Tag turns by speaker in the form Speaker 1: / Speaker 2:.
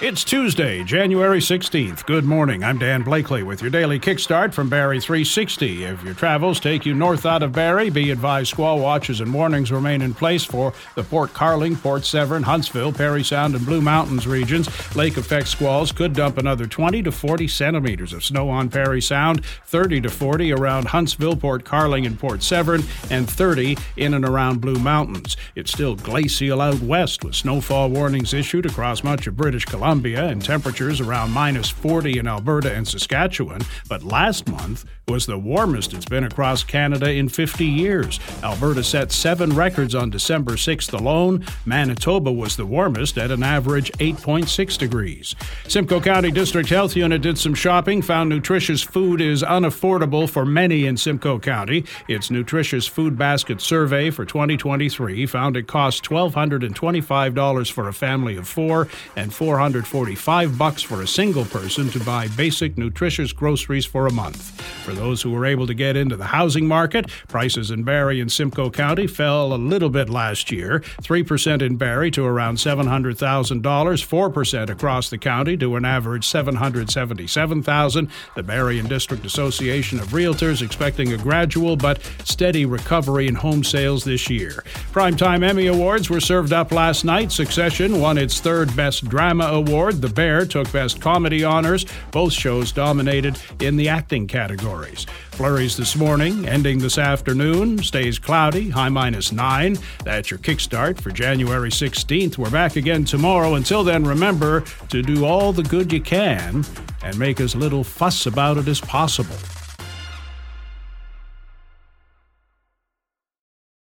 Speaker 1: It's Tuesday, January 16th. Good morning. I'm Dan Blakely with your daily kickstart from Barrie 360. If your travels take you north out of Barrie, be advised squall watches and warnings remain in place for the Port Carling, Port Severn, Huntsville, Parry Sound, and Blue Mountains regions. Lake effect squalls could dump another 20 to 40 centimeters of snow on Parry Sound, 30 to 40 around Huntsville, Port Carling, and Port Severn, and 30 in and around Blue Mountains. It's still glacial out west with snowfall warnings issued across much of British Columbia. Columbia and temperatures around minus 40 in Alberta and Saskatchewan, but last month was the warmest it's been across Canada in 50 years. Alberta set seven records on December 6th alone. Manitoba was the warmest at an average 8.6 degrees. Simcoe County District Health Unit did some shopping, found nutritious food is unaffordable for many in Simcoe County. Its Nutritious Food Basket Survey for 2023 found it cost $1,225 for a family of four and 400 145 bucks for a single person to buy basic nutritious groceries for a month. For those who were able to get into the housing market, prices in Barrie and Simcoe County fell a little bit last year, 3% in Barrie to around $700,000, 4% across the county to an average 777,000. The Barrie and District Association of Realtors expecting a gradual but steady recovery in home sales this year. Primetime Emmy Awards were served up last night. Succession won its third Best Drama Award The Bear took Best Comedy honors. Both shows dominated in the acting categories. Flurries this morning, ending this afternoon. Stays cloudy, high minus 9. That's your kickstart for January 16th. We're back again tomorrow. Until then, remember to do all the good you can and make as little fuss about it as possible.